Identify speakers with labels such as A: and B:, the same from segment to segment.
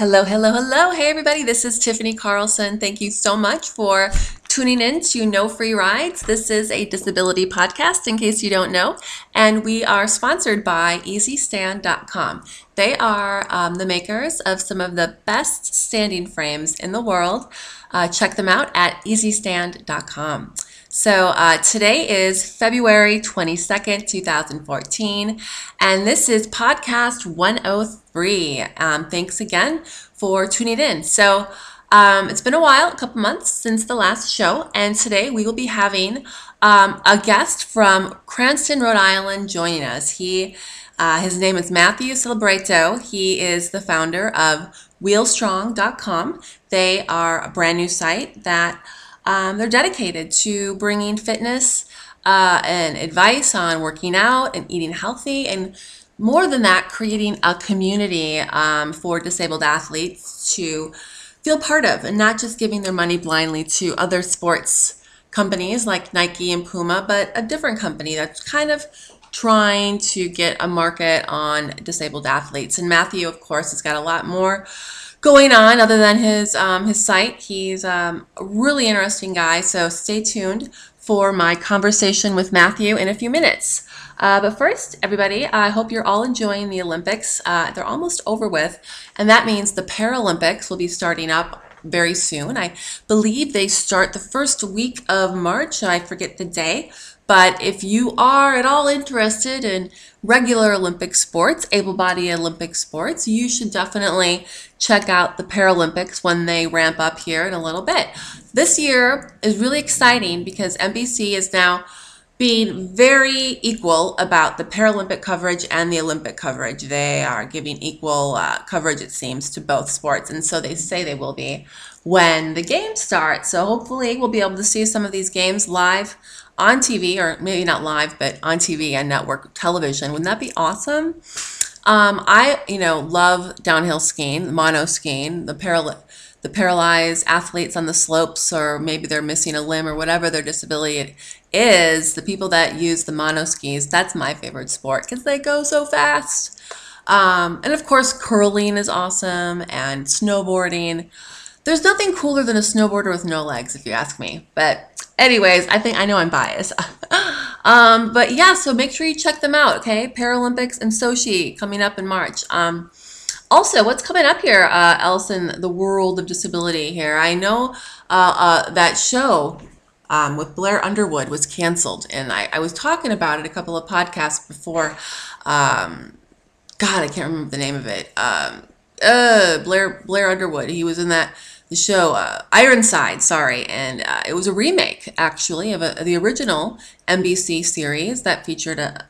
A: Hello, hello, hello. Hey, everybody. This is Tiffany Carlson. Thank you so much for tuning in to No Free Rides. This is a disability podcast, in case you don't know, and we are sponsored by EasyStand.com. They are um, the makers of some of the best standing frames in the world. Uh, check them out at EasyStand.com. So uh, today is February 22nd, 2014, and this is podcast 103. Um, thanks again for tuning in. So um, it's been a while, a couple months since the last show, and today we will be having um, a guest from Cranston, Rhode Island, joining us. He uh, his name is Matthew Celebreto. He is the founder of Wheelstrong.com. They are a brand new site that um, they're dedicated to bringing fitness uh, and advice on working out and eating healthy, and more than that, creating a community um, for disabled athletes to feel part of and not just giving their money blindly to other sports companies like Nike and Puma, but a different company that's kind of trying to get a market on disabled athletes. And Matthew, of course, has got a lot more going on other than his um, his site. He's um, a really interesting guy, so stay tuned for my conversation with Matthew in a few minutes. Uh, but first, everybody, I hope you're all enjoying the Olympics. Uh, they're almost over with, and that means the Paralympics will be starting up very soon. I believe they start the first week of March. I forget the day. But if you are at all interested in regular Olympic sports, able bodied Olympic sports, you should definitely check out the Paralympics when they ramp up here in a little bit. This year is really exciting because NBC is now being very equal about the Paralympic coverage and the Olympic coverage. They are giving equal uh, coverage, it seems, to both sports, and so they say they will be when the games start. So hopefully, we'll be able to see some of these games live on TV, or maybe not live, but on TV and network television. Wouldn't that be awesome? Um, I, you know, love downhill skiing, mono skiing, the paral- the paralyzed athletes on the slopes, or maybe they're missing a limb or whatever their disability is. The people that use the mono skis, that's my favorite sport because they go so fast. Um, and of course, curling is awesome, and snowboarding. There's nothing cooler than a snowboarder with no legs, if you ask me. But anyways, I think I know I'm biased. um, but yeah, so make sure you check them out, okay? Paralympics and Sochi coming up in March. Um, also, what's coming up here, uh, Ellison, the world of disability here? I know uh, uh, that show um, with Blair Underwood was canceled, and I, I, was talking about it a couple of podcasts before. Um, God, I can't remember the name of it. Um, uh, Blair Blair Underwood. He was in that the show uh, Ironside, sorry, and uh, it was a remake actually of, a, of, the original NBC series that featured a,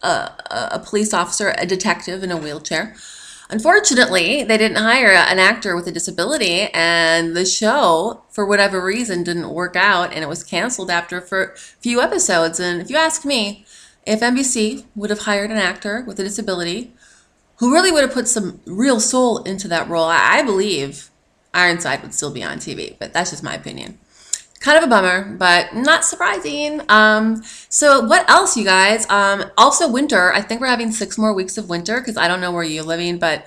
A: a, a police officer, a detective in a wheelchair. Unfortunately, they didn't hire an actor with a disability, and the show, for whatever reason, didn't work out, and it was canceled after a few episodes. And if you ask me, if NBC would have hired an actor with a disability who really would have put some real soul into that role, I, I believe Ironside would still be on TV, but that's just my opinion. Kind of a bummer, but not surprising. Um, so what else, you guys? Um, also winter. I think we're having six more weeks of winter because I don't know where you're living, but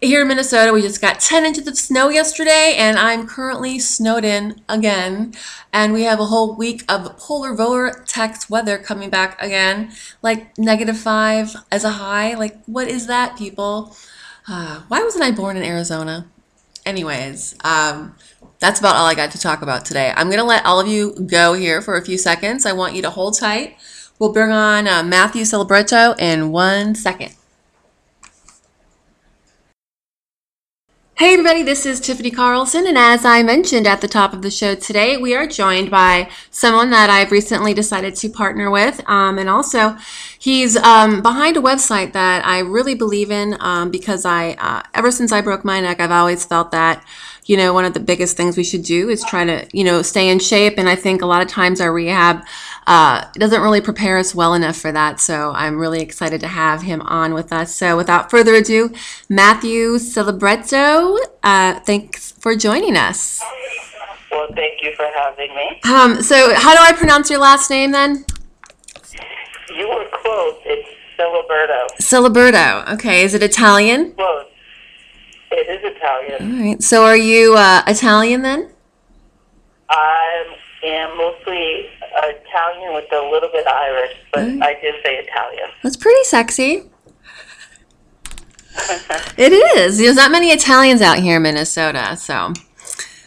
A: here in Minnesota, we just got 10 inches of snow yesterday, and I'm currently snowed in again. And we have a whole week of polar vortex weather coming back again, like negative five as a high. Like, what is that, people? Uh, why wasn't I born in Arizona? Anyways, um, that's about all I got to talk about today. I'm going to let all of you go here for a few seconds. I want you to hold tight. We'll bring on uh, Matthew Celebreto in one second. Hey everybody, this is Tiffany Carlson, and as I mentioned at the top of the show today, we are joined by someone that I've recently decided to partner with, um, and also he's um, behind a website that I really believe in um, because I, uh, ever since I broke my neck, I've always felt that you know, one of the biggest things we should do is try to, you know, stay in shape. And I think a lot of times our rehab uh, doesn't really prepare us well enough for that. So I'm really excited to have him on with us. So without further ado, Matthew Celebreto, uh, thanks for joining us.
B: Well, thank you for having me.
A: Um, so how do I pronounce your last name then?
B: You were close. It's Ciliberto.
A: Ciliberto. Okay. Is it Italian?
B: Close. It's Italian.
A: All right. So are you uh, Italian then?
B: I am mostly Italian with a little bit Irish, but
A: Mm.
B: I did say Italian.
A: That's pretty sexy. It is. There's not many Italians out here in Minnesota, so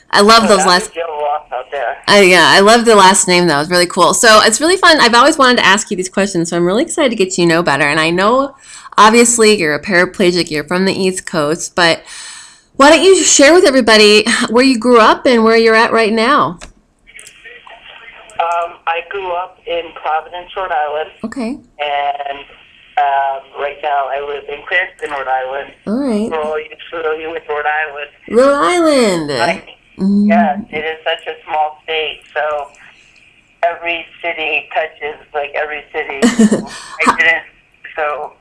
A: I love those last.
B: Joe Ross out there.
A: I, yeah, I love the last name though. It's really cool. So it's really fun. I've always wanted to ask you these questions, so I'm really excited to get to know better. And I know, obviously, you're a paraplegic. You're from the East Coast, but why don't you share with everybody where you grew up and where you're at right now?
B: Um, I grew up in Providence, Rhode Island,
A: Okay.
B: and um, right now I live in Cranston, Rhode Island.
A: All right.
B: For all you familiar with Rhode Island,
A: Rhode Island.
B: I,
A: Mhm.
B: yes, it is such a small state, so every city touches like every city. I didn't, so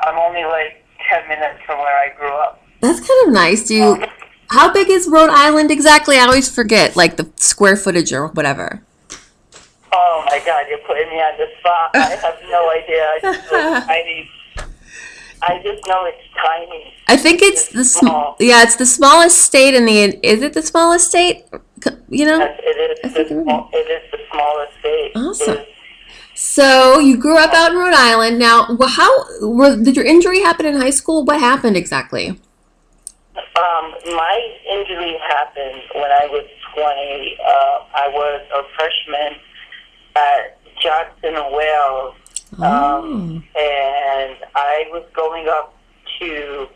B: I'm only like ten minutes from where I grew up.
A: That's kind of nice. Do you? How big is Rhode Island exactly? I always forget, like the square footage or whatever.
B: Oh my God, you're putting me on the spot. I have no idea. I just know tiny. I just know it's tiny.
A: I think it's the sm-
B: Small.
A: yeah, it's the smallest state in the. Is it the smallest state? You know.
B: Yes, it is. The, small, it is the smallest state.
A: Awesome. So you grew up out in Rhode Island. Now, how were, did your injury happen in high school? What happened exactly?
B: Um, my injury happened when I was 20. Uh, I was a freshman at Johnson and Wales,
A: Oh.
B: um, and I was going up to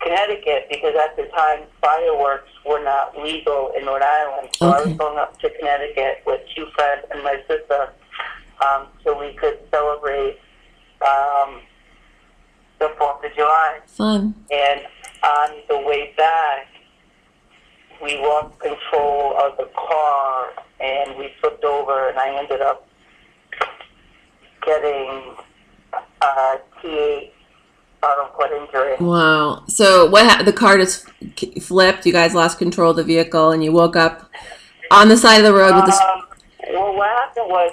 B: Connecticut because at the time fireworks were not legal in Rhode Island. So I was going up to Connecticut with two friends and my sister um, so we could celebrate um, the 4th of July.
A: Fun.
B: And on the way back, we lost control of the car and we flipped over, and I ended up getting a T8 spinal cord injury.
A: Wow. So what? Ha- the car just flipped. You guys lost control of the vehicle, and you woke up on the side of the road with the.
B: Um, well, what happened was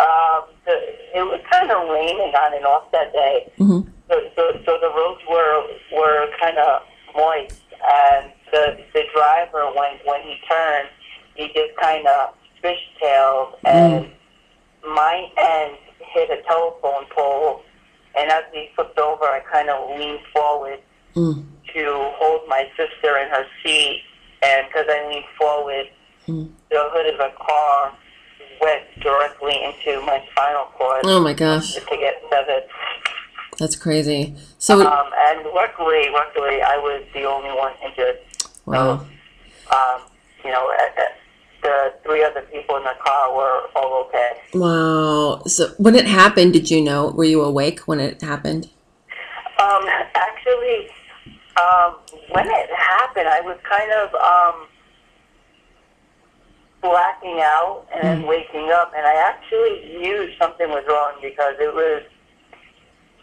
B: um, the, it was kind of raining on and off that day.
A: Mhm.
B: So, so, so the roads were were kind of moist, and the the driver when when he turned, he just kind of fishtailed, and my end hit a telephone pole, and as we flipped over, I kind of leaned forward
A: Mm.
B: to hold my sister in her seat, and because I leaned forward,
A: Mm.
B: the hood of the car went directly into my spinal cord
A: Oh my gosh,
B: to get severed.
A: that's crazy. So
B: Um, and luckily, luckily, I was the only one injured.
A: wow.
B: Um, you know, uh, uh, the three other people in the car were all okay.
A: Wow. So when it happened, did you know? Were you awake when it happened?
B: Um, actually, um, when it happened, I was kind of um, blacking out and then waking up, and I actually knew something was wrong because it was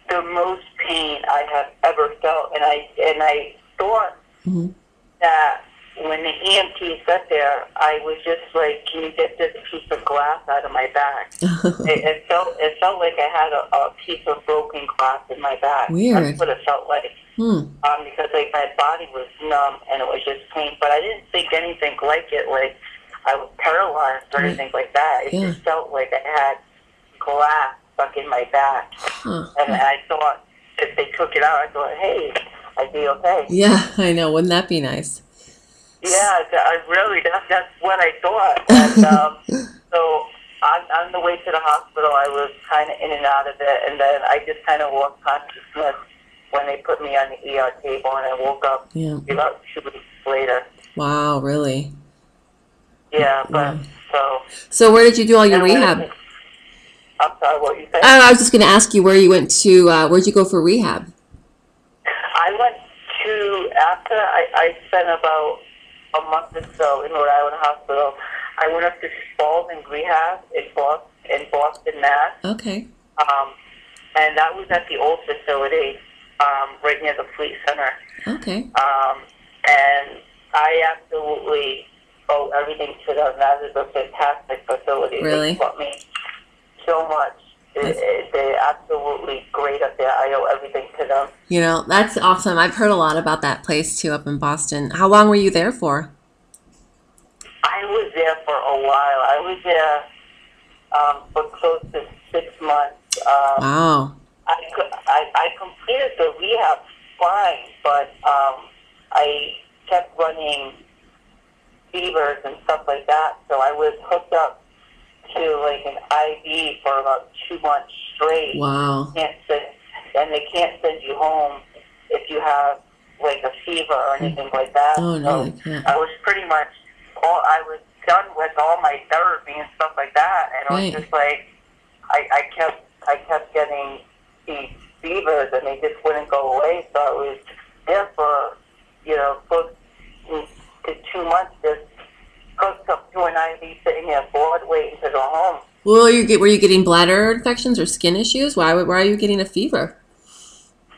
B: the most pain I have ever felt, and I and I thought
A: Mhm.
B: that when the EMT got there, I was just like, "Can you get this piece of glass out of my back?" it, it felt it felt like I had a, a piece of broken glass in my back.
A: Weird.
B: That's what it felt like.
A: hmm.
B: Um, because like my body was numb and it was just pain. But I didn't think anything like it. Like I was paralyzed or
A: Right.
B: anything like that. It
A: Yeah.
B: just felt like I had glass stuck in my back.
A: Huh.
B: And I thought if they took it out, I thought, hey, I'd be okay.
A: Yeah, I know. Wouldn't that be nice?
B: Yeah, I really, that, that's what I thought. And um, so on, on the way to the hospital, I was kind of in and out of it. And then I just kind of lost consciousness when they put me on the ER table. And I woke up
A: Yeah.
B: about two weeks later.
A: Wow. Really.
B: Yeah, but so.
A: So where did you do all your
B: and when-
A: rehab?
B: I'm sorry, what you said?
A: Oh, I was just going to ask you where you went to. Uh, where'd you go for rehab?
B: I went to after I, I spent about a month or so in Rhode Island Hospital. I went up to Spaulding Rehab in Boston, in Boston, Mass.
A: Okay.
B: Um, and that was at the old facility, um, right near the Fleet Center.
A: Okay.
B: Um, and I absolutely owe everything to them. That is a fantastic facility.
A: Really?
B: They taught me so much. They're absolutely great up there. I owe everything to them.
A: You know, that's awesome. I've heard a lot about that place too up in Boston. How long were you there for?
B: I was there for a while. I was there um, for close to six months. Um,
A: Wow.
B: I, I, I completed the rehab fine, but um, I kept running fevers and stuff like that. So I was hooked up to like an IV for about two months straight.
A: Wow.
B: Can't send, and they can't send you home if you have like a fever or anything like that.
A: Oh, no,
B: So
A: they can't.
B: I was pretty much all I was done with all my therapy and stuff like that, and
A: Right.
B: was just like I, I kept I kept getting these fevers, and they just wouldn't go away. So I was there for you know close to two months, just up to an IV, sitting there bored, waiting to go home.
A: Well, you get were you getting bladder infections or skin issues? Why why are you getting a fever?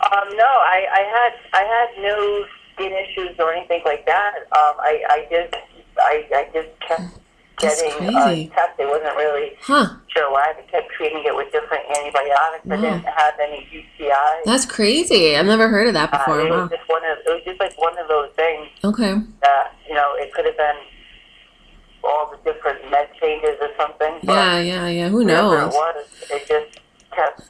B: Um, no, I, I had I had no skin issues or anything like that. Um, I, I just I, I just kept
A: That's
B: getting
A: crazy.
B: uh, tests. I wasn't really
A: Huh.
B: sure why. They kept treating it with different antibiotics. I didn't have any UTI.
A: That's crazy. I've never heard of that
B: Uh,
A: before.
B: it
A: Wow.
B: was just one of it was just like one of those things
A: Okay.
B: that you know it could have been all the different med changes or something.
A: Yeah, yeah, yeah. Who knows?
B: it was, it just kept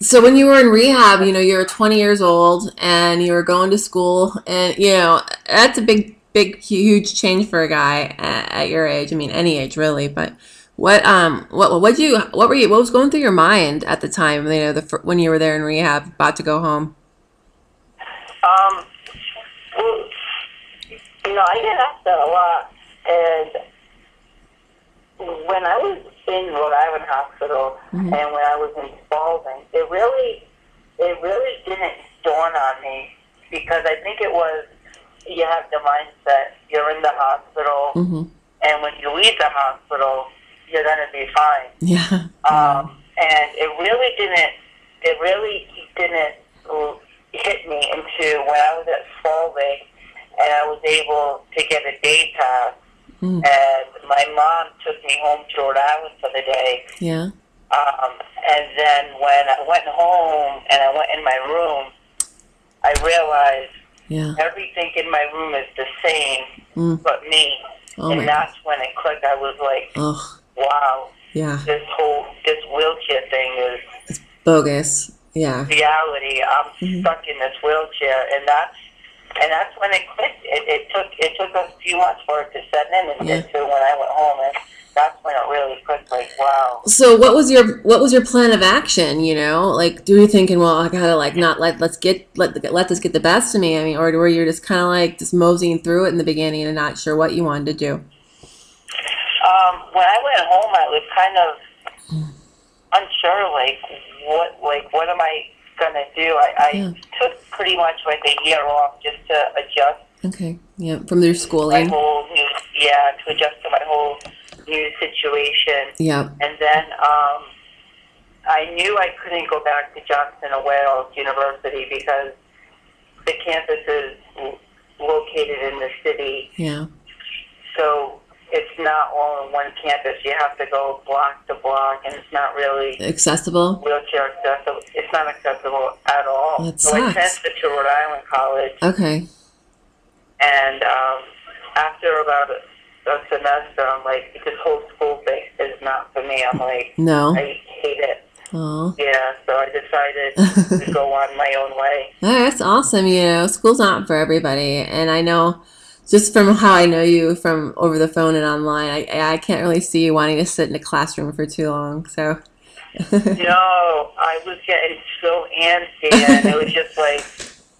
A: So when you were in rehab, you know, you were 20 years old and you were going to school, and you know that's a big, big, huge change for a guy at, at your age. I mean, any age really. But what, um, what, what you, what were you, what was going through your mind at the time? You know, the when you were there in rehab, about to go home.
B: Um, well, you know, I get asked that a lot, and when I was in Rhode Island Hospital
A: Mhm.
B: and when I was in Spaulding, it really, it really didn't dawn on me because I think it was you have the mindset you're in the hospital,
A: hmm
B: and when you leave the hospital, you're gonna be fine.
A: Yeah.
B: Um, and it really didn't, it really didn't hit me into when I was at Spaulding and I was able to get a day pass.
A: Mm.
B: And my mom took me home to Rhode Island for the day.
A: Yeah.
B: Um, and then when I went home and I went in my room, I realized
A: Yeah.
B: everything in my room is the same
A: Mm.
B: but me.
A: Oh
B: and that's when it clicked. I was like,
A: Oh,
B: wow,
A: yeah.
B: this whole, this wheelchair thing is
A: Bogus. Yeah.
B: reality. I'm
A: Mhm.
B: stuck in this wheelchair, and that's and that's when it clicked. It, it took it took a few months for it to set in, and
A: Yeah.
B: into when I went home, and that's when it really clicked. Like, wow.
A: So what was your what was your plan of action? You know, like do you thinking, well, I gotta like not let let's get let let this get the best of me. I mean, or were you just kind of like just moseying through it in the beginning and not sure what you wanted to do?
B: Um, when I went home, I was kind of unsure, like what like what am I gonna do? I, I
A: Yeah.
B: took pretty much like a year off just to adjust
A: Okay, yeah, from their schooling.
B: my whole new yeah to adjust to my whole new situation.
A: Yeah,
B: And then um, I knew I couldn't go back to Johnson and Wales University because the campus is located in the city.
A: yeah,
B: So it's not all in one campus. You have to go block to block, and it's not really
A: accessible.
B: wheelchair accessible. It's not accessible at all.
A: That
B: so I transferred to Rhode Island College,
A: Okay,
B: and um, after about a, a semester, I'm like, this whole school thing is not for me. I'm like,
A: no.
B: I hate it.
A: Oh,
B: Yeah, so I decided to go on my own way.
A: that's awesome. You know, school's not for everybody, and I know. Just from how I know you from over the phone and online, I, I can't really see you wanting to sit in a classroom for too long. So,
B: No, I was getting so antsy, and it was just like,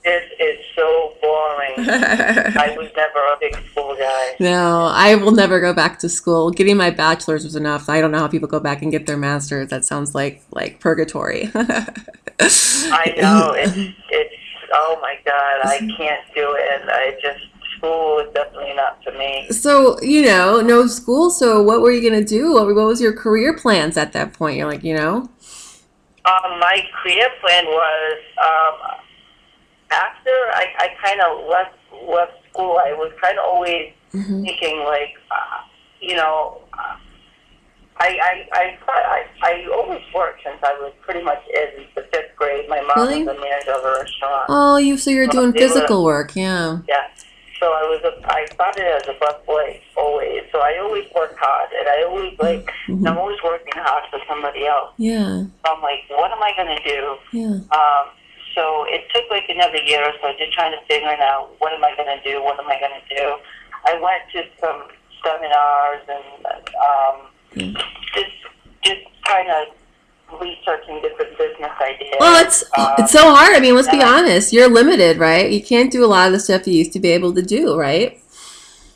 B: this is so boring. I was never a big school guy.
A: No, I will never go back to school. Getting my bachelor's was enough. I don't know how people go back and get their master's. That sounds like like purgatory.
B: I know it's it's oh my god, I can't do it, and I just school is definitely not for me.
A: So you know, no school. So what were you gonna do? What, what was your career plans at that point? You're like, you know,
B: Um, my career plan was um, after I, I kind of left left school, I was kind of always
A: Mhm.
B: thinking like, uh, you know, uh, I, I, I, I, I always worked since I was pretty much in the fifth grade. My mom
A: Really?
B: was the manager of a restaurant.
A: Oh, you so you're doing physical work, yeah.
B: Yeah. So I was a, I started as a busboy always. So I always worked hard, and I always like
A: Mhm.
B: I'm always working hard for somebody else.
A: Yeah,
B: So I'm like, what am I gonna do?
A: yeah.
B: Um, so it took like another year or so just trying to figure it out. What am I gonna do? What am I gonna do? I went to some seminars and um,
A: Yeah.
B: just just kind of researching different business ideas.
A: Well, it's
B: Um,
A: it's so hard. I mean, let's be
B: yeah.
A: honest. You're limited, right? You can't do a lot of the stuff you used to be able to do, right?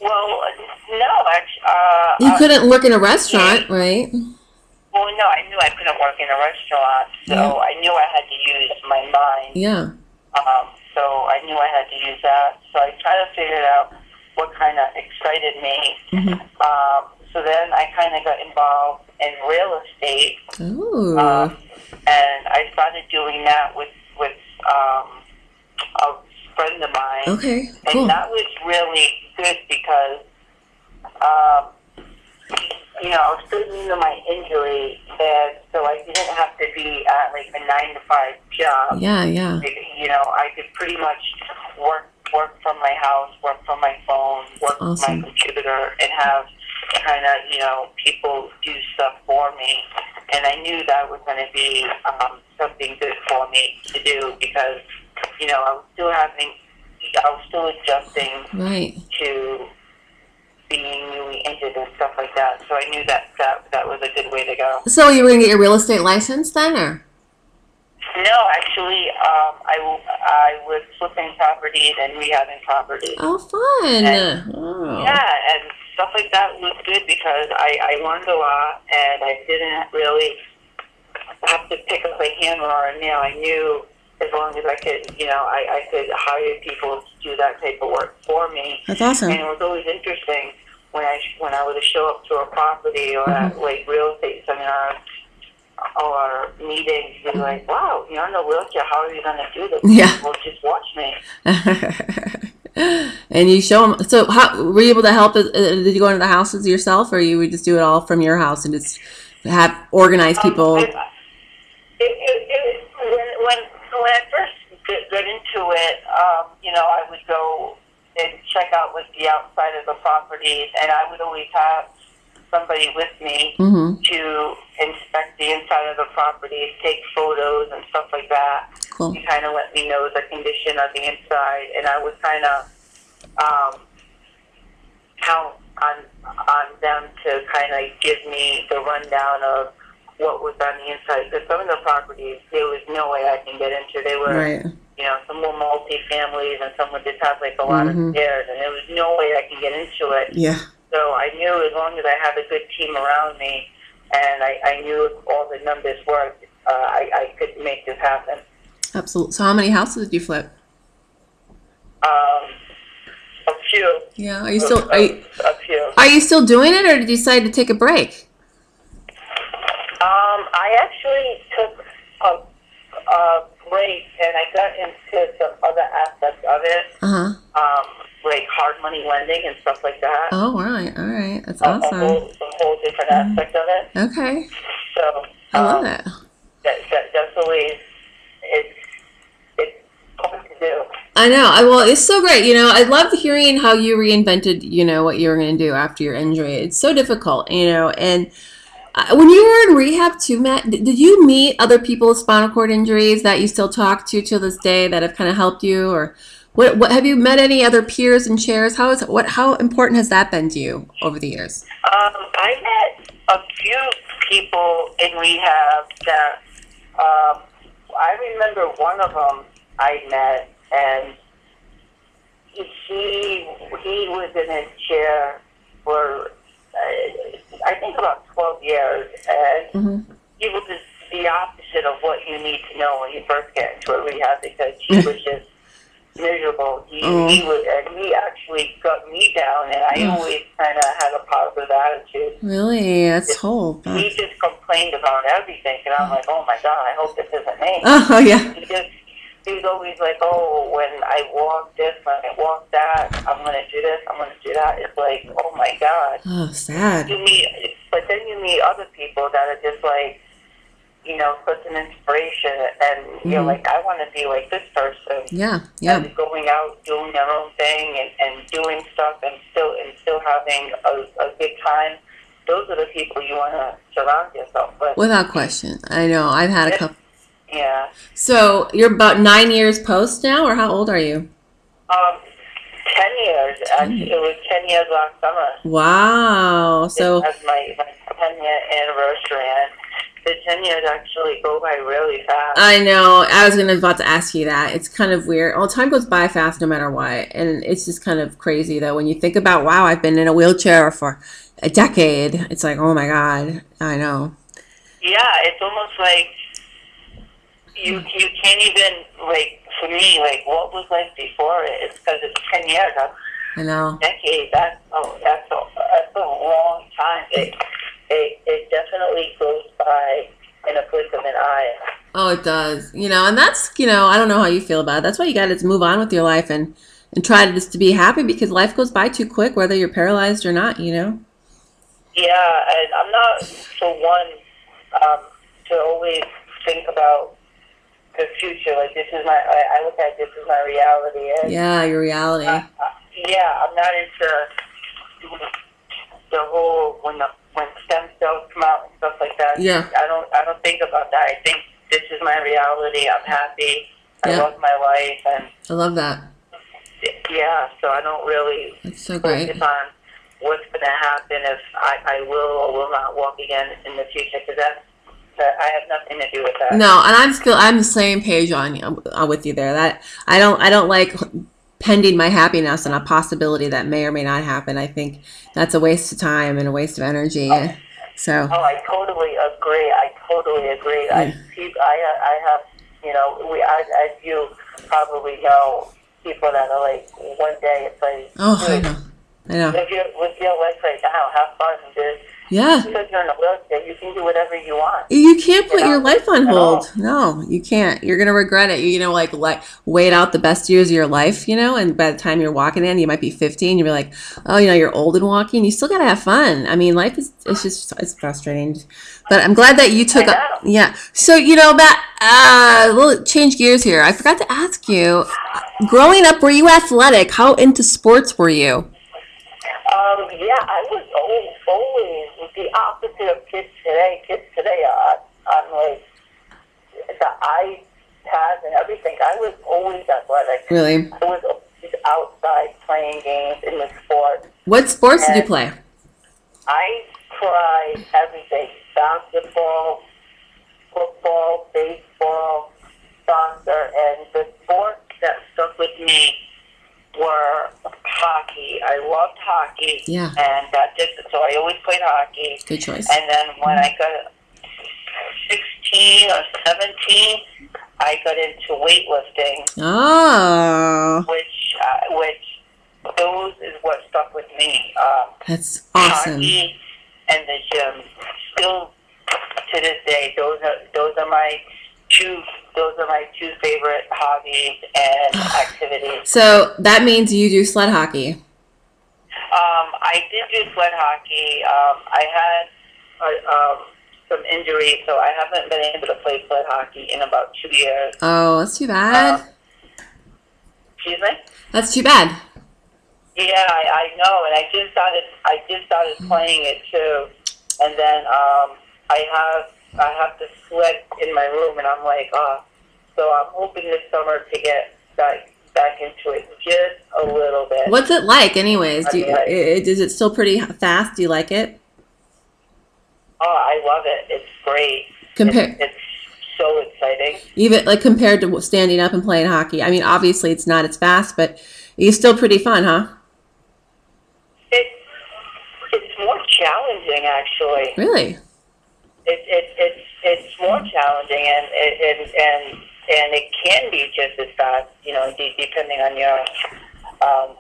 B: well, no, actually, uh,
A: You
B: uh,
A: couldn't work in a restaurant, right?
B: Well, no, I knew I couldn't work in a restaurant, so
A: Yeah.
B: I knew I had to use my mind.
A: Yeah.
B: Um, so I knew I had to use that. So I tried to figure out what kind of excited me.
A: Mhm.
B: Um, so then I kind of got involved in real estate,
A: Oh.
B: um, and I started doing that with with um, a friend of mine.
A: okay.
B: And
A: Cool.
B: that was really good because, um, you know, I was still into my injury, and so I didn't have to be at like a nine to five job.
A: Yeah, yeah.
B: You know, I could pretty much work work from my house, work from my phone, work from my computer, and have kind of you know people do stuff for me. And I knew that was going to be um, something good for me to do because you know I was still having, I was still adjusting
A: Right.
B: to being newly injured and stuff like that. So I knew that that that was a good way to go.
A: So you were gonna get your real estate license then, or?
B: No, actually, um, I, w- I was flipping properties and rehabbing properties.
A: Oh, fun.
B: And-
A: Oh.
B: Yeah, and stuff like that was good because I, I learned a lot and I didn't really have to pick up a hammer or a nail. I knew as long as I could, you know, I, I could hire people to do that type of work for me.
A: That's awesome.
B: And it was always interesting when I when I would show up to a property or at mm-hmm. like real estate seminars or meetings, be like, "Wow, you're in a wheelchair. How are you going to do this?"
A: Yeah.
B: Well, just watch me.
A: and you show them. So, how were you able to help? uh, Did you go into the houses yourself, or you would just do it all from your house and just have organize people?
B: Um, I- it, it, it, when, when, when I first got, got into it, um, you know, I would go and check out like the outside of the properties, and I would always have somebody with me
A: mm-hmm.
B: to inspect the inside of the properties, take photos and stuff like that.
A: Cool.
B: You kind of let me know the condition of the inside, and I would kind of um, count on on them to kind of give me the rundown of what was on the inside. Because some of the properties, there was no way I can get into. They were,
A: Right.
B: you know, some were multi-families, and some would just have like a lot
A: Mhm.
B: of stairs, and there was no way I can get into it.
A: Yeah.
B: So I knew as long as I had a good team around me, and I, I knew all the numbers worked, uh, I, I could make this happen.
A: Absolutely. So, how many houses did you flip?
B: Um, a few.
A: Yeah. Are you still are you,
B: a, a few.
A: are you still doing it, or did you decide to take a break?
B: Um, I actually took a, a break, and I got into some other aspects of it,
A: Uh huh.
B: um, like hard money lending and stuff like that.
A: Oh, right, all right, That's
B: A- a,
A: awesome.
B: whole, a whole different aspect of it.
A: Okay.
B: So
A: I love
B: um,
A: that.
B: that, that that's always it's it's fun to do.
A: I know. I well, it's so great. You know, I love hearing how you reinvented. You know what you were going to do after your injury. It's so difficult. You know, and uh, when you were in rehab too, Matt, did, did you meet other people with spinal cord injuries that you still talk to to this day that have kind of helped you, or what? What have you met any other peers and chairs? How is what? How important has that been to you over the years?
B: Um, I met a few people in rehab that um, I remember one of them I met, and he he was in a chair for uh, I think about twelve years, and
A: Mm-hmm.
B: he was just the opposite of what you need to know when you first get into a rehab because he was just miserable. He,
A: Oh.
B: he was, and he actually got me down, and I
A: Ugh.
B: always kind of had a positive attitude.
A: Really, that's whole.
B: He just complained about everything, and I'm like, oh my god, I hope this isn't me.
A: Oh yeah.
B: He just, he was always like, oh, when I walk this, when I walk that, I'm gonna do this, I'm gonna do that. It's like, oh my god,
A: Oh, sad.
B: you need, but then you meet other people that are just like, you know, such an inspiration, and you're
A: Mhm.
B: like, I want to be like this person.
A: Yeah, yeah,
B: And going out, doing their own thing, and, and doing stuff, and still and still having a, a good time. Those are the people you want to surround yourself with.
A: without question. I know. I've had a couple.
B: Yeah.
A: So you're about nine years post now, or how old are you?
B: Um, ten years. Actually, it was ten years last summer.
A: Wow. So
B: That's my my ten year anniversary, and the ten years actually go by really fast.
A: I know. I was gonna about to ask you that. It's kind of weird. Well, time goes by fast no matter what, and it's just kind of crazy though when you think about wow, I've been in a wheelchair for a decade. It's like oh my god. I know.
B: yeah, it's almost like you you can't even like for me like what was life before it. It's because it's ten years. That's
A: I know.
B: decade. That's oh, that's a that's a long time. It it it definitely goes by in a blink of an eye.
A: Oh, it does. You know, and that's you know I don't know how you feel about it. That's why you got to move on with your life and and try to just to be happy because life goes by too quick whether you're paralyzed or not. You know.
B: Yeah, and I'm not for one um, to always think about the future. Like this is my, I, I look at this as my reality. And
A: Yeah, your reality.
B: uh, uh, yeah, I'm not into the whole when the when stem cells come out and stuff like that.
A: Yeah.
B: I don't, I don't think about that. I think this is my reality. I'm happy. I
A: Yeah.
B: love my life, and
A: I love that.
B: yeah, so I don't really
A: That's so great.
B: focus on what's going to happen if I, I will or will not walk again in the future because that's I have nothing to do with that.
A: No, and I'm still I'm the same page on you uh, with you there. That I don't I don't like pending my happiness on a possibility that may or may not happen. I think that's a waste of time and a waste of energy. So
B: Oh, I totally agree. I totally agree. I,
A: Yeah.
B: peop- I, I have, you know, we, I, as you probably know, people that are like, one day it's like,
A: oh, I know, I know.
B: live your, live your life right now, have fun, dude.
A: Yeah,
B: Because you're in a wheelchair, you can do whatever you want.
A: you can't put
B: You know,
A: your life on hold. No, you can't. You're gonna regret it. You, know, like like wait out the best years of your life. You know, and by the time you're walking in, you might be 15. You'll be like, oh, you know, you're old and walking. You still gotta have fun. I mean, life is it's just it's frustrating. But I'm glad that you took.
B: Know.
A: Yeah. So you know that uh, we'll change gears here. I forgot to ask you. Growing up, were you athletic? How into sports were you?
B: Um, yeah, I was always, always the opposite of kids today. Kids today uh, are on like the iPads and everything. I was always athletic.
A: Really?
B: I was always outside playing games in the sport.
A: What sports did you play?
B: I tried everything: basketball, football, baseball, soccer, and the sports that stuck with me were hockey. I loved hockey.
A: Yeah.
B: And that did so I always played hockey.
A: Good choice.
B: And then when I got 16 or 17, I got into weightlifting,
A: Oh,
B: which uh, which those is what stuck with me. Uh,
A: that's awesome.
B: Hockey and the gym. Still to this day, those are those are my two those are my two favorite hobbies and activities.
A: So that means you do sled hockey.
B: Um, I did do sled hockey. Um, I had uh, um, some injuries, so I haven't been able to play sled hockey in about two years.
A: Oh, that's too bad.
B: Excuse me?
A: That's too bad.
B: Yeah, I, I know, and I just started. I just started playing it too, and then um, I have I have to sweat in my room, and I'm like, oh. So I'm hoping this summer to get back back into it just a little bit.
A: What's it like, anyways? Do you, i- is it still pretty fast? Do you like it?
B: Oh, I love it. It's great.
A: Compare
B: It's, it's so exciting.
A: even like compared to standing up and playing hockey. I mean, obviously it's not as fast, but it's still pretty fun, huh?
B: It it's more challenging actually.
A: Really?
B: It, it it's it's more challenging and it, and and and it can be just as fast. You know, de- depending on your um,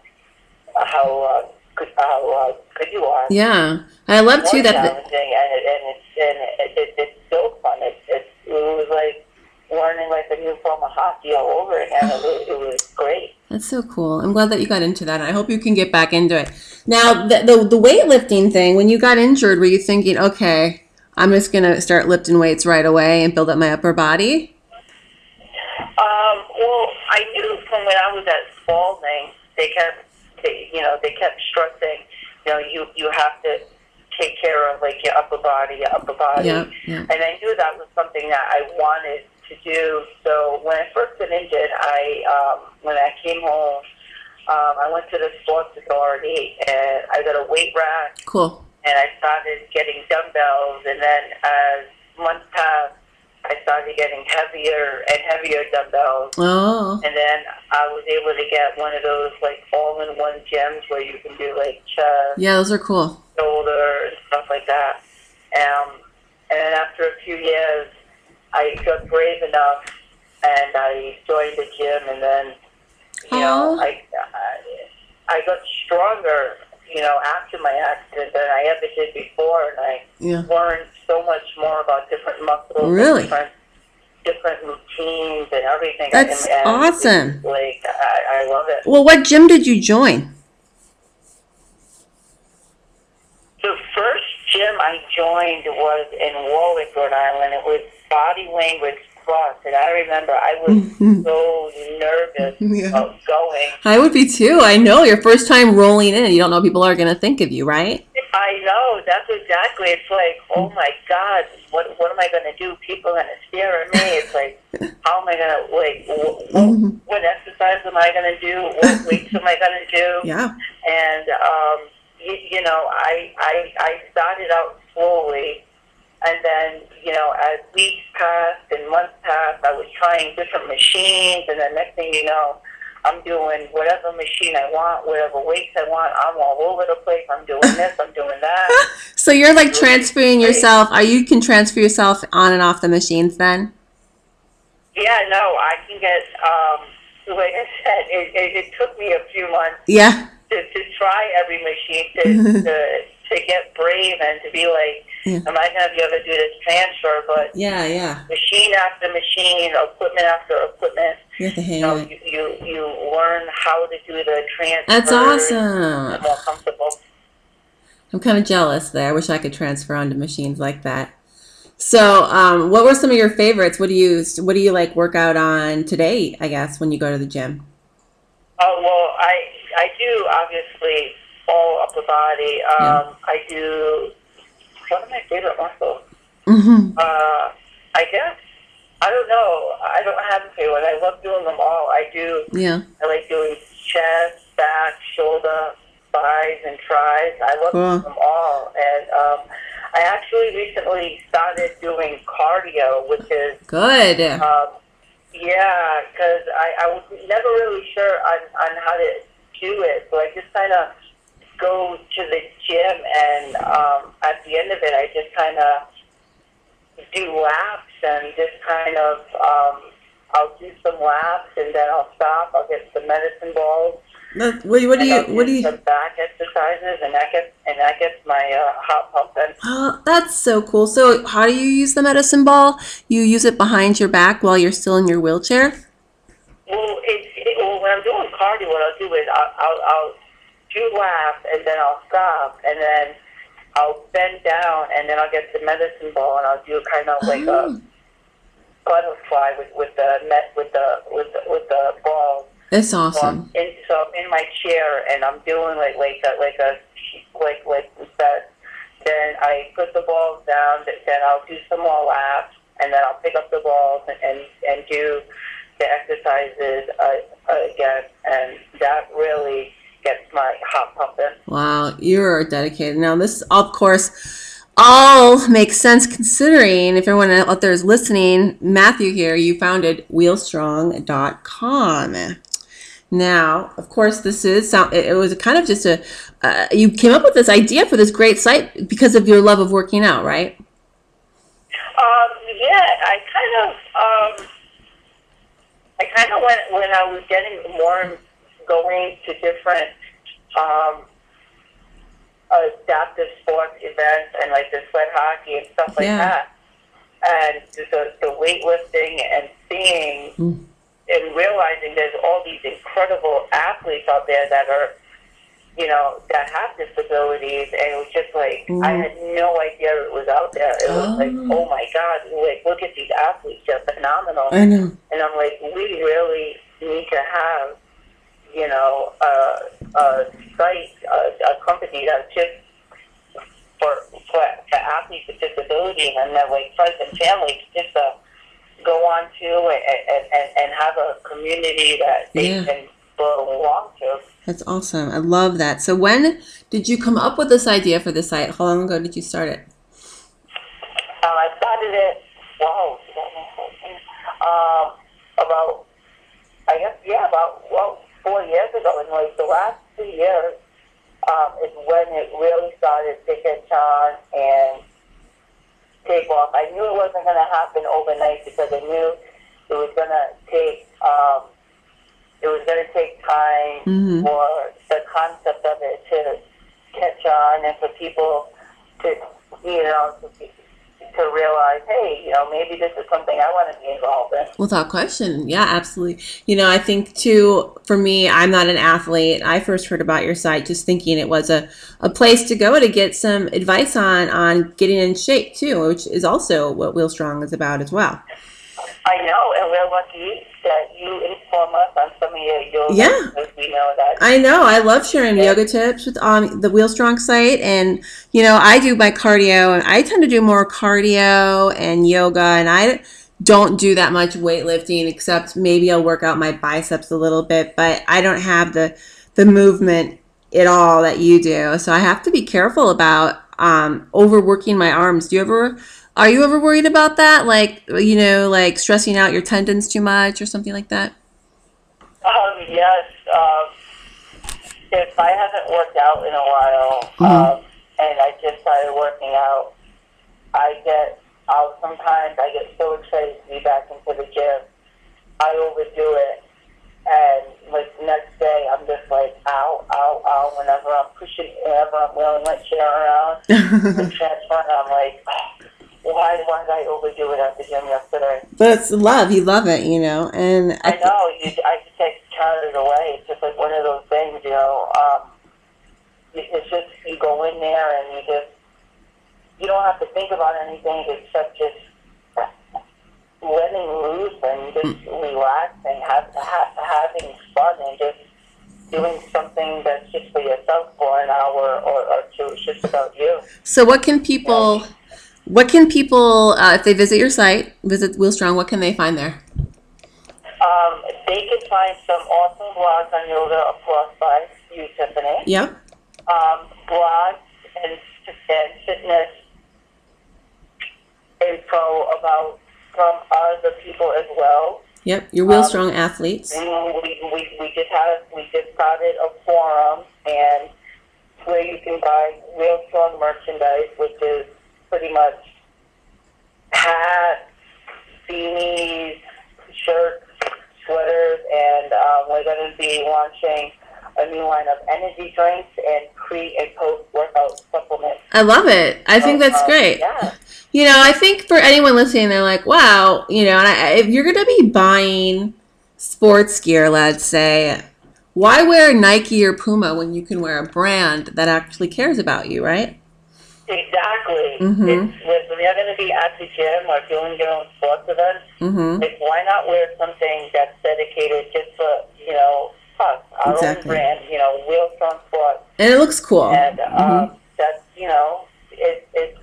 B: how uh, how uh, good you are.
A: Yeah. I love too that.
B: challenging and, it, and it's and it, it, it's so fun. It, it, it was like learning like a new form of hockey all over again. It was, it was great.
A: That's so cool. I'm glad that you got into that. I hope you can get back into it. Now, the, the, the weightlifting thing, when you got injured, were you thinking, okay, I'm just going to start lifting weights right away and build up my upper body?
B: Um, well, I knew from when I was at Spaulding, they kept, they, you know, they kept stressing, you know, you you have to take care of like your upper body, your upper body,
A: Yeah, yeah.
B: and I knew that was something that I wanted to do. So when I first got injured, I um, when I came home, um, I went to the Sports Authority and I got a weight rack
A: Cool.
B: And I started getting dumbbells, and then as months passed, I started getting heavier and heavier dumbbells,
A: Oh,
B: and then I was able to get one of those like all-in-one gyms where you can do like chest,
A: yeah, those are cool.
B: shoulder, and stuff like that. Um, and then after a few years, I got brave enough, and I joined the gym, and then you know I, I I got stronger. You know, after my accident than I ever did before, and I
A: Yeah.
B: learned so much more about different muscles, and
A: Really?
B: different, different routines, and everything.
A: That's
B: and, and
A: awesome.
B: Like I, I love it.
A: Well, what gym did you join?
B: The first gym I joined was in Warwick, Rhode Island. It was Body Language Plus, and I remember I was so nervous
A: Yeah.
B: about going.
A: I would be too. I know your first time rolling in. You don't know people are going to think of you, right?
B: I know that's exactly. It's like, oh my God, what what am I going to do? People are going to stare at me. It's like, how am I going to like? What, what exercise am I going to do? What weights am I going to do?
A: Yeah.
B: and um, you, you know, I, I I started out slowly, and then you know, as weeks passed and months passed, Trying different machines, and then next thing you know, I'm doing whatever machine I want, whatever weights I want. I'm all over the place. I'm doing this. I'm doing that.
A: So you're like transferring yourself. Are you can transfer yourself on and off the machines then?
B: Yeah, no, I can get. Um, like I said, it, it, it took me a few months
A: Yeah.
B: to, to try every machine to, to to get brave and to be like,
A: Yeah.
B: am I going to be able to do this transfer? But
A: Yeah, yeah.
B: machine after machine, equipment after equipment,
A: You have to
B: you
A: hang
B: know, you, you you learn how to do the transfer.
A: That's awesome.
B: More comfortable.
A: I'm kind of jealous there. I wish I could transfer onto machines like that. So, um, what were some of your favorites? What do you what do you like work out on today? I guess when you go to the gym.
B: Oh well, I I do obviously all upper body. Um, I do. What are my favorite muscles?
A: Mm-hmm.
B: Uh, I guess I don't know. I don't have a favorite. I love doing them all. I do.
A: Yeah.
B: I like doing chest, back, shoulder, thighs, and tries. I love
A: Cool.
B: doing them all. And um, I actually recently started doing cardio, which is
A: Good.
B: um, yeah, because I, I was never really sure on, on how to do it. So I just kind of go to the gym, and um, at the end of it, I just kind of do laps and just kind of um, I'll do some laps, and then I'll stop. I'll get some medicine balls.
A: What, what do you
B: I'll
A: what do you?
B: some back exercises, and that gets and that gets my uh, heart pumping.
A: Oh, that's so cool. So, how do you use the medicine ball? You use it behind your back while you're still in your wheelchair.
B: Well, it, it, well, when I'm doing cardio, what I'll do is I'll, I'll, I'll do laps and then I'll stop and then I'll bend down and then I'll get the medicine ball and I'll do kind of like
A: Oh.
B: a butterfly with, with the net with the with the, with the ball.
A: That's
B: So I'm
A: awesome.
B: in so I'm in my chair and I'm doing like like a like a like like that. Then I put the balls down. Then I'll do some more laps and then I'll pick up the balls and and, and do the exercises uh, again. And that really gets my heart pumping.
A: Wow, you're dedicated. Now, this, of course, all makes sense considering if everyone out there is listening, Matthew here, you founded wheelstrong.com. Now, of course, this is. It it was kind of just a. Uh, you came up with this idea for this great site because of your love of working out, right?
B: Um, yeah, I kind of, um, I kind of went when I was getting more going to different um, adaptive sports events and like the sled hockey and stuff like
A: Yeah.
B: that. and the, the weightlifting and seeing
A: Mm.
B: and realizing there's all these incredible athletes out there that are, you know, that have disabilities, and it was just like I
A: Mhm.
B: had no idea it was out there. It was like,
A: Oh.
B: oh my god, like look at these athletes, they're phenomenal.
A: I know.
B: And I'm like, we really need to have, you know, a, a site, a, a company that's just for, for, for athletes with disabilities and their like friends and families just to go on to and, and, and have a community that they
A: Yeah.
B: can belong to.
A: That's awesome. I love that. So when did you come up with this idea for the site? How long ago did you start it?
B: Um, I started it, wow, um, about, I guess, yeah, about, well, four years ago. And like the last two years um, is when it really started to catch on and take off. I knew it wasn't going to happen overnight because I knew it was going to take, um, it was going to take time
A: Mhm.
B: for the concept of it to catch on and for people to, you know, to, to realize, hey, you know, maybe this is something I want to be involved in.
A: Without question. Yeah, absolutely. You know, I think too, for me, I'm not an athlete. I first heard about your site just thinking it was a, a place to go to get some advice on on getting in shape too, which is also what Wheel Strong is about as well.
B: I know, and we're lucky that you inform us on some of your yoga
A: Yeah.
B: we know that.
A: I know. I love sharing
B: Yeah.
A: yoga tips with um, the Wheel Strong site, and you know, I do my cardio, and I tend to do more cardio and yoga, and I don't do that much weightlifting, except maybe I'll work out my biceps a little bit, but I don't have the the movement at all that you do. So I have to be careful about um, overworking my arms. Do you ever? Are you ever worried about that? Like, you know, like stressing out your tendons too much or something like that?
B: Um, yes, um, if I haven't worked out in a while,
A: Mhm.
B: um, and I just started working out, I get, I'll sometimes I get so excited to be back into the gym, I overdo it, and like the next day I'm just like, ow, ow, ow, whenever I'm pushing, whenever I'm wheeling my chair around, the transfer, and I'm like, oh, why, why did I overdo it at the gym yesterday?
A: But it's love. You love it, you know. And
B: I know. You, I just get carried away. It's just like one of those things, you know. Um, it's just you go in there and you just you don't have to think about anything except just letting loose and just relaxing, have, ha- having fun, and just doing something that's just for yourself for an hour or, or two. It's just about you.
A: so, what can people? What can people, uh, if they visit your site, visit Wheel Strong? What can they find there?
B: Um, they can find some awesome blogs on yoga, of course, by you, Tiffany.
A: Yep.
B: um, blogs and, and fitness info about from other people as well.
A: Yep. Your Wheel
B: Um,
A: Strong athletes.
B: We, we, we, just had we just started a forum and where you can buy Wheel Strong merchandise, which is pretty much hats, beanies, shirts, sweaters, and um, we're going to be launching a new line of energy drinks and pre and post workout supplements.
A: I love it. I think that's
B: um,
A: great.
B: Yeah.
A: You know, I think for anyone listening, they're like, wow, you know, and I, if you're going to be buying sports gear, let's say, why wear Nike or Puma when you can wear a brand that actually cares about you, right?
B: Exactly.
A: Mhm.
B: It's, if you're going to be at the gym or doing your own sports events,
A: Mm-hmm.
B: like, why not wear something that's dedicated just for, you know, us, our
A: Exactly.
B: own brand, you know, Wheel Strong Sports.
A: And it looks cool.
B: And um,
A: Mhm.
B: that's, you know, it, it's,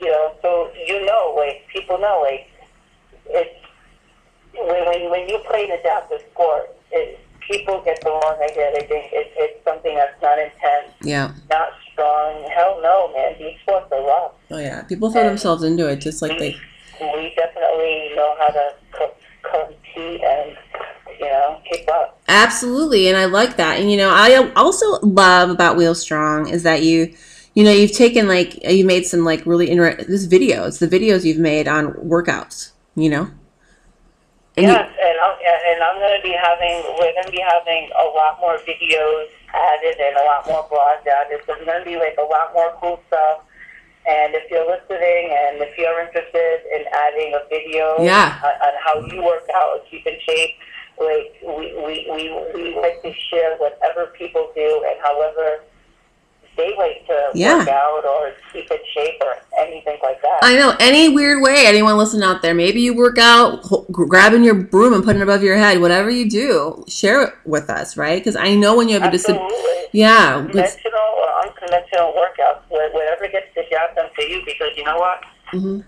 B: you know, so you know, like, people know, like, it's, when, when, when you play an adaptive sport, it, people get the wrong idea. They think it, it's something that's not intense,
A: Yeah.
B: not strong. Hell no, man. These sports are rough.
A: Oh, yeah. People throw themselves into it just like they.
B: we definitely know how to co- compete and you know keep up.
A: Absolutely, and I like that. And you know, I also love about Wheel Strong is that you, you know, you've taken like you made some like really inter- this videos, the videos you've made on workouts. You know. And you-
B: and I'm and I'm going to be having we're going to be having a lot more videos added and a lot more blogs added. So there's going to be like a lot more cool stuff. And if you're listening and if you're interested in adding a video
A: Yeah.
B: on, on how you work out or keep in shape, like we, we, we, we like to share whatever people do and however they like to
A: Yeah.
B: work out or keep in shape or anything like that.
A: I know any weird way anyone listening out there. Maybe you work out grabbing your broom and putting it above your head. Whatever you do, share it with us, right? Because I know when you have a disability. Yeah,
B: Conventional or unconventional workouts, whatever gets the job done for you, because you know what?
A: mhm.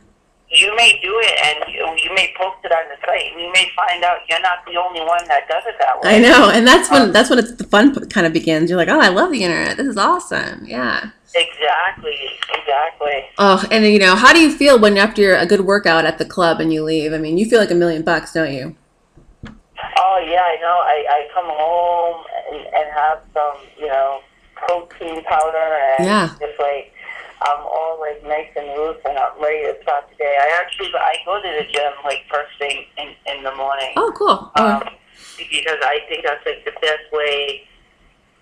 B: You may do it and you, you may post it on the site, and you may find out you're not the only one that does it that way.
A: I know, and that's when um, that's when it's the fun kind of begins. You're like, oh, I love the internet. This is awesome. Yeah.
B: Exactly, exactly.
A: Oh, and you know, how do you feel when after a good workout at the club and you leave? I mean, you feel like a million bucks, don't you?
B: Oh yeah, I know. I, I come home and, and have some, you know, protein powder and
A: Yeah.
B: just like I'm all like nice and loose and I'm ready to start the day. I actually I go to the gym like first thing in, in the morning.
A: Oh, cool.
B: Um, because I think that's like the best way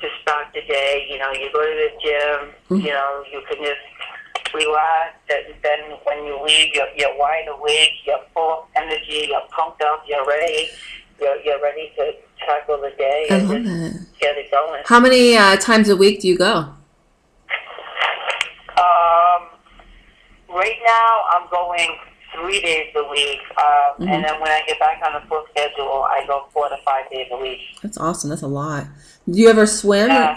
B: to start the day. You know, you go to the gym,
A: Mhm.
B: you know, you can just relax, and then when you leave, you're, you're wide awake, you're full of energy, you're pumped up, you're ready, you're, you're ready to tackle the day
A: I
B: and
A: love
B: just
A: it.
B: get it going.
A: How many uh, times a week do you go?
B: Um, right now, I'm going three days a week, um,
A: Mhm.
B: and then when I get back on the full schedule, I go four to five days a week.
A: That's awesome. That's a lot. Do you ever swim?
B: Uh,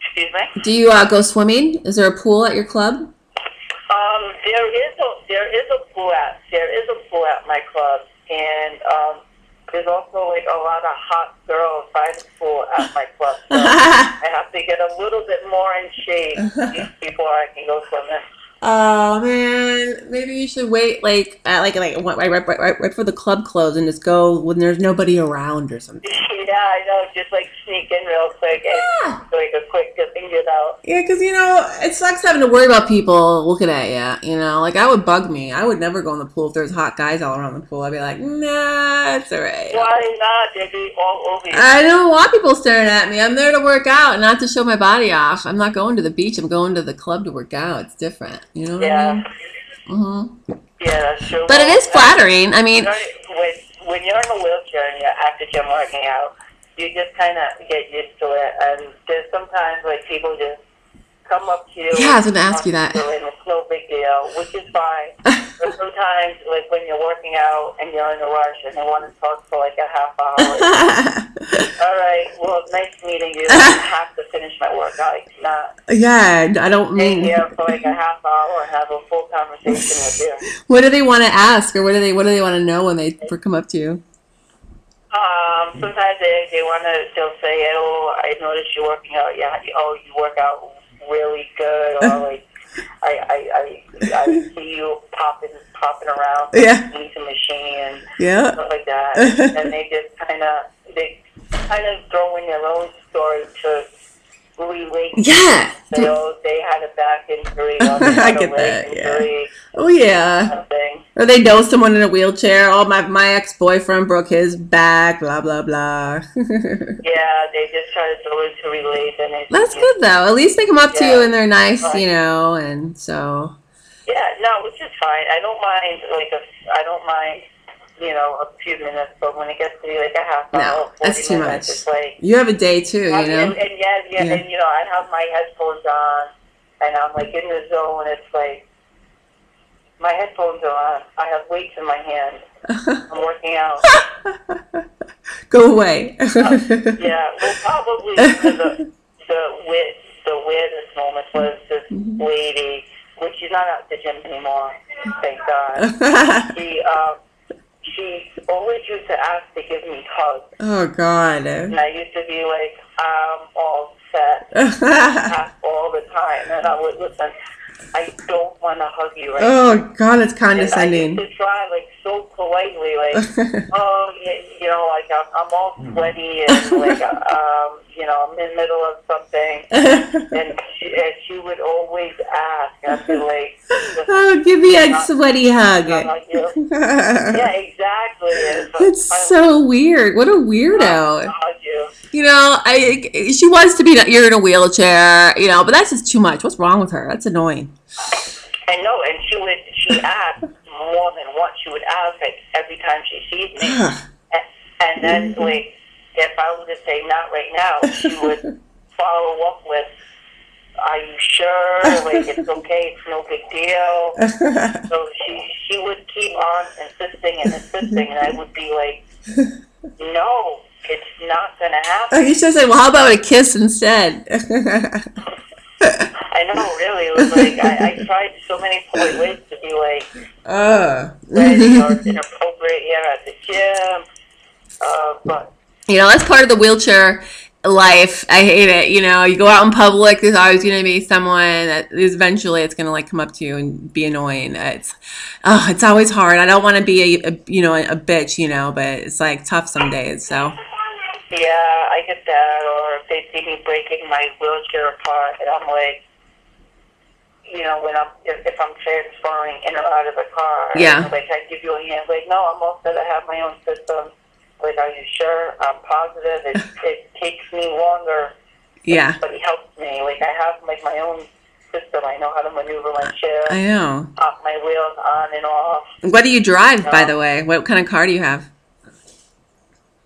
B: excuse me.
A: Do you uh, go swimming? Is there a pool at your club?
B: Um, there is a there is a pool at there is a pool at my club, and um, there's also like a lot of hot girls by the pool at my club. So I have to get a little bit more in shape before I can go swimming.
A: Oh man, maybe you should wait like at like like right right right right, right for the club close and just go when there's nobody around or something.
B: yeah, I know. Just like sneak in real quick and
A: Yeah.
B: Like a quick it out.
A: Yeah, because you know it sucks having to worry about people looking at you. You know, like I would bug me. I would never go in the pool if there's hot guys all around the pool. I'd be like, nah, it's alright.
B: Why not? They'd be all over you.
A: I don't want people staring at me. I'm there to work out, not to show my body off. I'm not going to the beach. I'm going to the club to work out. It's different. You know what I mean?
B: yeah,
A: hmm
B: yeah, that's true.
A: But it is flattering. I mean,
B: when when you're in a wheelchair and you're at the gym working out, you just kind of get used to it. And there's sometimes like people just come up to you.
A: Yeah, I was gonna ask you that.
B: And it's no big deal, which is fine. but sometimes, like when you're working out and you're in a rush and they want to talk for like a half hour. All right, well, nice meeting you. I have to finish my workout. I cannot
A: yeah, I don't mean.
B: here for like a half hour and have a full conversation with you.
A: What do they want to ask, or what do they what do they want to know when they come up to you?
B: Um, sometimes they, they want to, they'll say, oh, I noticed you're working out. Yeah, oh, you work out really good. Or like, I, I, I, I see you popping, popping around
A: Yeah.
B: into the machine and
A: Yeah.
B: stuff like that. and they just kind of, they kind of throw in their own story to relate.
A: Yeah.
B: Oh, they had a back injury
A: I get that, yeah. Oh yeah. Or they know someone in a wheelchair. Oh my my ex boyfriend broke his back. Blah blah blah.
B: Yeah, they just try to throw it to relate. And it's,
A: That's good though. At least they come up to you and they're nice, you know, and so
B: Yeah, no, which is fine. I don't mind like a, I don't mind, you know, a few minutes, but when it gets to be like a half
A: No,
B: hour, 40
A: that's too
B: minutes,
A: much.
B: it's like,
A: you have a day too, you
B: and,
A: know.
B: and, and yeah, yeah,
A: Yeah.
B: and you know, I have my headphones on, and I'm like in the zone. It's like my headphones are on. I have weights in my hand. I'm working out.
A: Go away.
B: Yeah, well, probably the the weird, the weirdest moment was this
A: Mm-hmm.
B: lady, which she's not at the gym anymore. Thank God. she um she always used to ask to give me hugs.
A: oh God.
B: And I used to be like, I'm all set all the time and I would listen, I don't wanna hug you right now.
A: oh God, it's
B: And I
A: condescending.
B: used to try like so politely, like, oh, you, you know, like I'm, I'm all sweaty and like, um, you know, I'm in the middle of something. And she, and she would always ask, I'd be like,
A: oh, give me a sweaty hug.
B: Like, yeah, yeah, exactly.
A: It's so weird. What a weirdo.
B: you.
A: you know, I she wants to be. You're in a wheelchair, you know, but that's just too much. What's wrong with her? That's annoying.
B: I know, and she would she asked more than once. She would ask like every time she sees me, and, and then like if I were to say not right now, she would follow up with, "Are you sure? Like it's okay. It's no big deal." So she she would keep on insisting and insisting, and I would be like, "No, it's not gonna happen."
A: You should say, well, how about a kiss instead?
B: I know, really. It was like I, I tried so many polite ways to be like,
A: uh.
B: ready or inappropriate here at the gym, uh, but
A: you know, that's part of the wheelchair life. I hate it. You know, you go out in public, there's always going to be someone that is eventually it's going to like come up to you and be annoying. It's, oh, it's always hard. I don't want to be a, a you know a bitch, you know, but it's like tough some days. So
B: yeah, I get that. Or if they see me breaking my wheelchair apart, and I'm like, you know, when I'm if, if I'm transferring in or out of the car,
A: Yeah.
B: like I give you a hand, like no, I'm all set. I have my own system. Like, are you sure? I'm positive. It it takes me longer,
A: yeah,
B: but it helps me. Like I have like my own system. I know how to maneuver my chair,
A: I know.
B: pop my wheels on and off.
A: What do you drive, by the way? What kind of car do you have?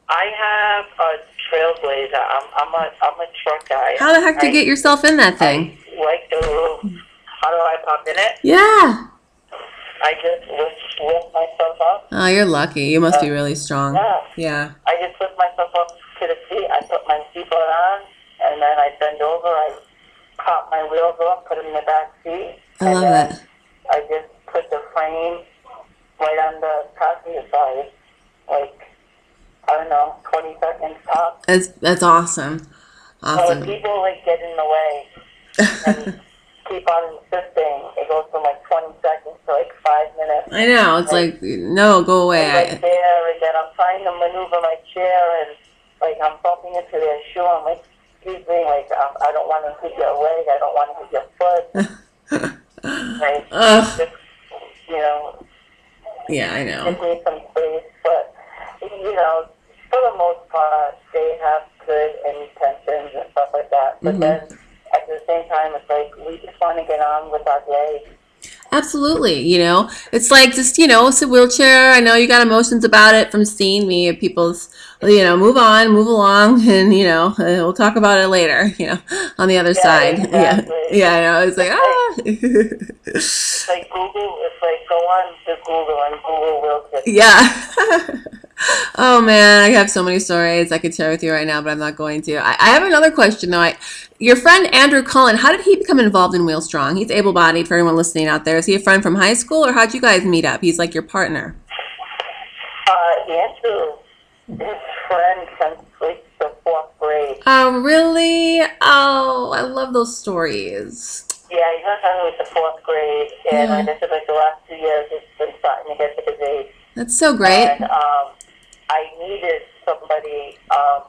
B: I have a Trailblazer. I'm I'm a I'm a truck guy.
A: How the heck do you get yourself in that thing?
B: I like the little. How do I pop in it?
A: Yeah.
B: I just lift, lift.
A: Oh, you're lucky. You must be uh, really strong.
B: Yeah.
A: Yeah.
B: I just lift myself up to the seat. I put my seatbelt on, and then I bend over. I pop my wheels off, put them in the back seat.
A: I
B: and
A: love
B: then
A: it.
B: I just put the frame right on the passenger side, like I don't know, 20 seconds top.
A: That's that's awesome.
B: So if people like get in the way and keep on insisting, it goes from like 20 seconds to like five minutes.
A: I know. It's like no, go away. I,
B: there, and then I'm trying to maneuver my chair, and like I'm bumping into their shoe. I'm like, excuse me, like um, I don't want to hit your leg. I don't want to hit your foot. like,
A: Ugh.
B: just, you know,
A: Yeah, I know.
B: give me some space. But you know, for the most part, they have good intentions and stuff like that. But
A: Mhm.
B: then at the same time, it's like we just want to get on with our day.
A: Absolutely. You know, it's like just you know, it's a wheelchair. I know you got emotions about it from seeing me. People's, you know, move on, move along, and you know, uh, we'll talk about it later. You know, on the other
B: Yeah,
A: side.
B: exactly.
A: Yeah. Yeah. I know. It's like ah.
B: It's like Google. It's like go on to Google and Google will
A: Yeah. Oh man, I have so many stories I could share with you right now, but I'm not going to. I, I have another question though. I, your friend Andrew Cullen, how did he become involved in Wheel Strong? He's able-bodied. For anyone listening out there, is he a friend from high school, or how'd you guys meet up? He's like your partner.
B: Uh, Andrew, his friend since like the fourth grade.
A: Oh really? Oh, I love those stories.
B: Yeah, he's not having with the fourth grade, and
A: Yeah.
B: like I said, like the last two years, it's been starting to get to his age.
A: That's so great.
B: And um, I needed somebody. Um,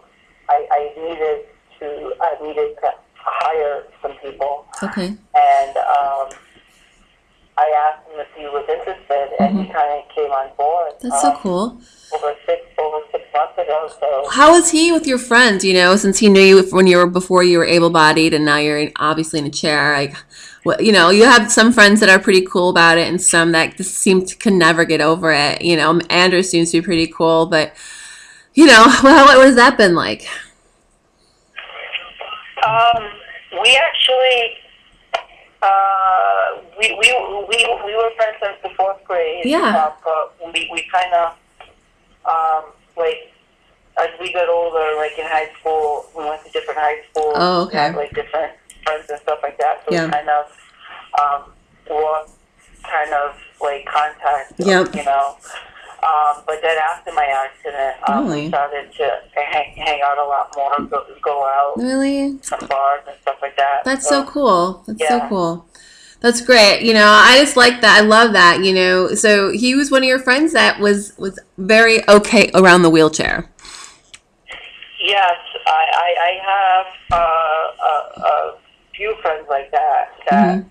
B: I, I needed to. I needed to hire some people,
A: Okay.
B: and um, I asked him if he was interested, and he kind of came on board.
A: Mm-hmm. That's so
B: um,
A: cool.
B: Over six over six months ago, so.
A: How is he with your friends? You know, since he knew you when you were before you were able-bodied, and now you're in, obviously in a chair. Like, what you know, you have some friends that are pretty cool about it, and some that just seem to can never get over it. You know, Andrew seems to be pretty cool, but you know, well, what has that been like?
B: Um, we actually, uh, we, we, we, we were friends since the fourth grade.
A: Yeah.
B: Uh, but we, we kind of, um, like, as we got older, like in high school, we went to different high schools.
A: Oh, okay.
B: Had, like, different friends and stuff like that. So
A: Yeah.
B: we kind of, um, lost kind of, like, contact,
A: Yep.
B: you know. Um, but then after my accident, um,
A: Really?
B: started to hang, hang out a lot more, go, go out
A: Really?
B: some bars and stuff like that.
A: That's so cool. That's so cool. That's great. You know, I just like that. I love that. You know, so he was one of your friends that was was very okay around the wheelchair.
B: Yes, I, I, I have uh, a, a few friends like that that
A: Mhm.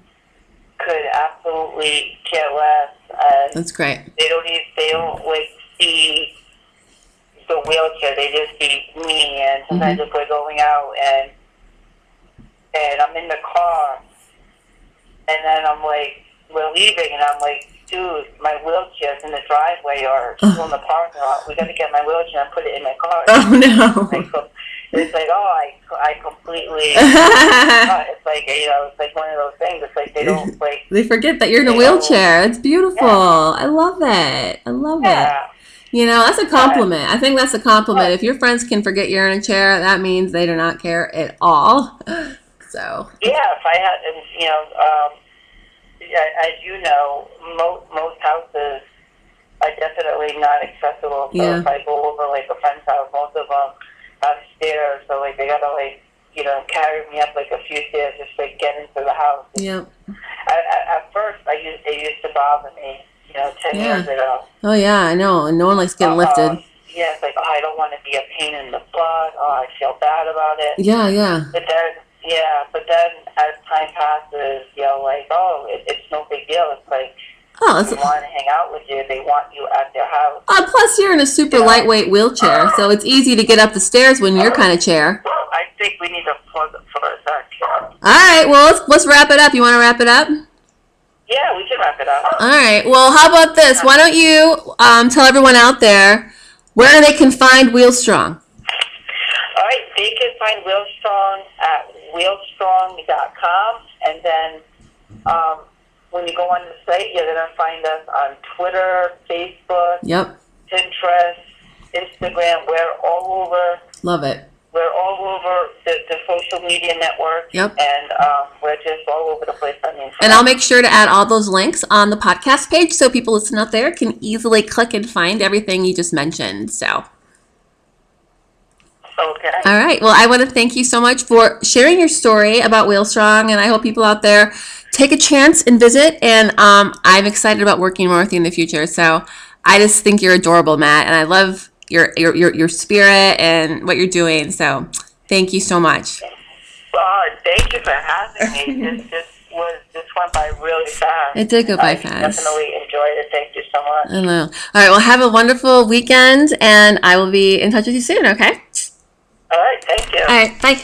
B: could absolutely care less, and
A: That's great.
B: they don't even they don't like see the wheelchair. They just see me, and sometimes if we're going out and and I'm in the car, and then I'm like, we're leaving, and I'm like, dude, my wheelchair's in the driveway or still in the parking lot. We got to get my wheelchair and put it in my car.
A: Oh no.
B: Like, so it's like, oh, I, I completely. uh, it's like you know, it's like one of those things. It's like they don't like.
A: they forget that you're in a wheelchair. It's beautiful.
B: Yeah.
A: I love it. I love it.
B: Yeah,
A: You know, that's a compliment. I think that's a compliment. If your friends can forget you're in a chair, that means they do not care at all. So,
B: yeah. If I had, and, you know, um, as you know, most most houses are definitely not accessible. So
A: Yeah.
B: if I go over like a friend's house, most of them stairs, so like they gotta like you know carry me up like a few stairs just to get into the house.
A: yep.
B: At, at, at first, I used it used to bother me. You know, ten
A: Yeah.
B: years ago.
A: Oh yeah, I know. And no one likes getting
B: Uh,
A: lifted.
B: Yeah, it's like oh, I don't want to be a pain in the butt. Oh, I feel bad about it.
A: Yeah, yeah.
B: But then, yeah, but then as time passes, you know, like oh, it, it's no big deal. It's like
A: Oh,
B: they want to hang out with you. They want you at their house.
A: uh, plus you're in a super
B: Yeah.
A: lightweight wheelchair, so it's easy to get up the stairs when you're kind of chair.
B: I think we need to plug for a sec.
A: All right, well let's let's wrap it up. You want to wrap it up?
B: Yeah, we can wrap it up.
A: All right. Well, how about this? Why don't you um, tell everyone out there where they can find Wheel Strong?
B: All right, they can find Wheelstrong at wheelstrong.com, and then um, when you go on the site, you're going to find us on Twitter, Facebook,
A: Yep.
B: Pinterest, Instagram. We're all over.
A: Love it.
B: We're all over the, the social media network.
A: Yep.
B: And um, we're just all over the place on the internet.
A: And I'll make sure to add all those links on the podcast page so people listening out there can easily click and find everything you just mentioned. So,
B: Okay.
A: all right. Well, I want to thank you so much for sharing your story about Wheel Strong, and I hope people out there take a chance and visit. And um, I'm excited about working more with you in the future. So, I just think you're adorable, Matt, and I love your your your, your spirit and what you're doing. So, thank you so much.
B: Uh, thank you for having me. this, this was this went by really fast.
A: It did go by
B: I
A: fast.
B: definitely enjoyed it. Thank you so much.
A: I know. All right. Well, have a wonderful weekend, and I will be in touch with you soon. Okay.
B: All right, thank you.
A: All right. Bye.